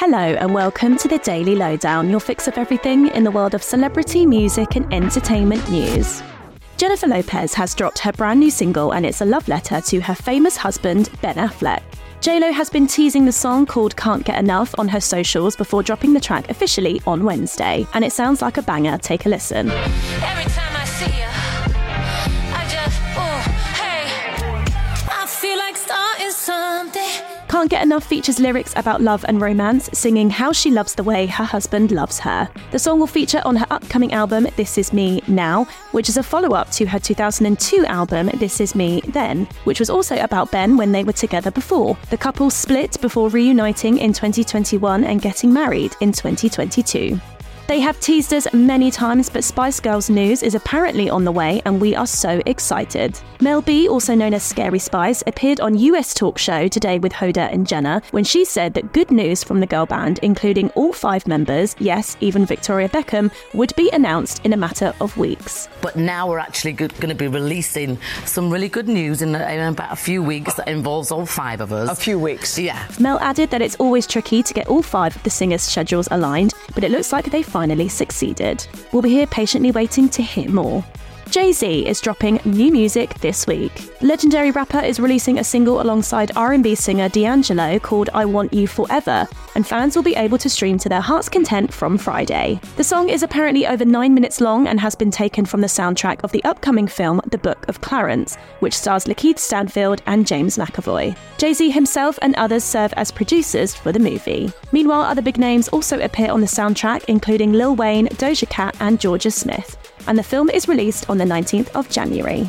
Hello and welcome to the Daily Lowdown, your fix of everything in the world of celebrity, music, and entertainment news. Jennifer Lopez has dropped her brand new single, and it's a love letter to her famous husband, Ben Affleck. JLo has been teasing the song called Can't Get Enough on her socials before dropping the track officially on Wednesday, and it sounds like a banger. Take a listen. Can't Get Enough features lyrics about love and romance, singing how she loves the way her husband loves her. The song will feature on her upcoming album, This Is Me Now, which is a follow up to her 2002 album, This Is Me Then, which was also about Ben when they were together before. The couple split before reuniting in 2021 and getting married in 2022. They have teased us many times, but Spice Girls news is apparently on the way, and we are so excited. Mel B, also known as Scary Spice, appeared on US Talk Show today with Hoda and Jenna when she said that good news from the girl band, including all five members, yes, even Victoria Beckham, would be announced in a matter of weeks. But now we're actually going to be releasing some really good news in, in about a few weeks that involves all five of us. A few weeks. Yeah. Mel added that it's always tricky to get all five of the singers' schedules aligned, but it looks like they finally succeeded. We'll be here patiently waiting to hear more. Jay Z is dropping new music this week. Legendary rapper is releasing a single alongside R&B singer D'Angelo called "I Want You Forever," and fans will be able to stream to their heart's content from Friday. The song is apparently over nine minutes long and has been taken from the soundtrack of the upcoming film The Book of Clarence, which stars Lakeith Stanfield and James McAvoy. Jay Z himself and others serve as producers for the movie. Meanwhile, other big names also appear on the soundtrack, including Lil Wayne, Doja Cat, and Jorja Smith and the film is released on the 19th of January.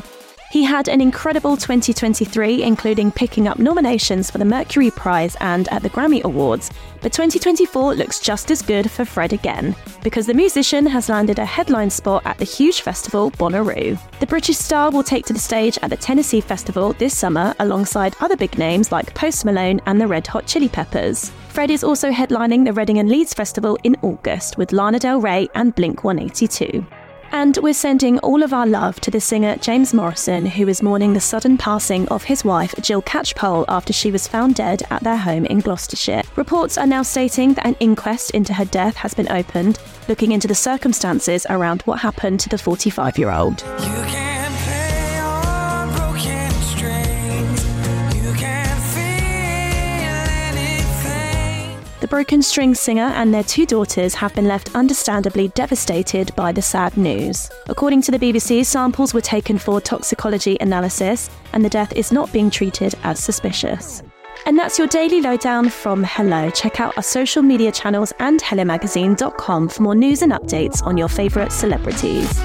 He had an incredible 2023, including picking up nominations for the Mercury Prize and at the Grammy Awards, but 2024 looks just as good for Fred again, because the musician has landed a headline spot at the huge festival Bonnaroo. The British star will take to the stage at the Tennessee Festival this summer alongside other big names like Post Malone and the Red Hot Chili Peppers. Fred is also headlining the Reading and Leeds Festival in August with Lana Del Rey and Blink 182. And we're sending all of our love to the singer James Morrison, who is mourning the sudden passing of his wife Jill Catchpole after she was found dead at their home in Gloucestershire. Reports are now stating that an inquest into her death has been opened, looking into the circumstances around what happened to the 45 year old. Broken String singer and their two daughters have been left understandably devastated by the sad news. According to the BBC, samples were taken for toxicology analysis, and the death is not being treated as suspicious. And that's your daily lowdown from Hello. Check out our social media channels and HelloMagazine.com for more news and updates on your favourite celebrities.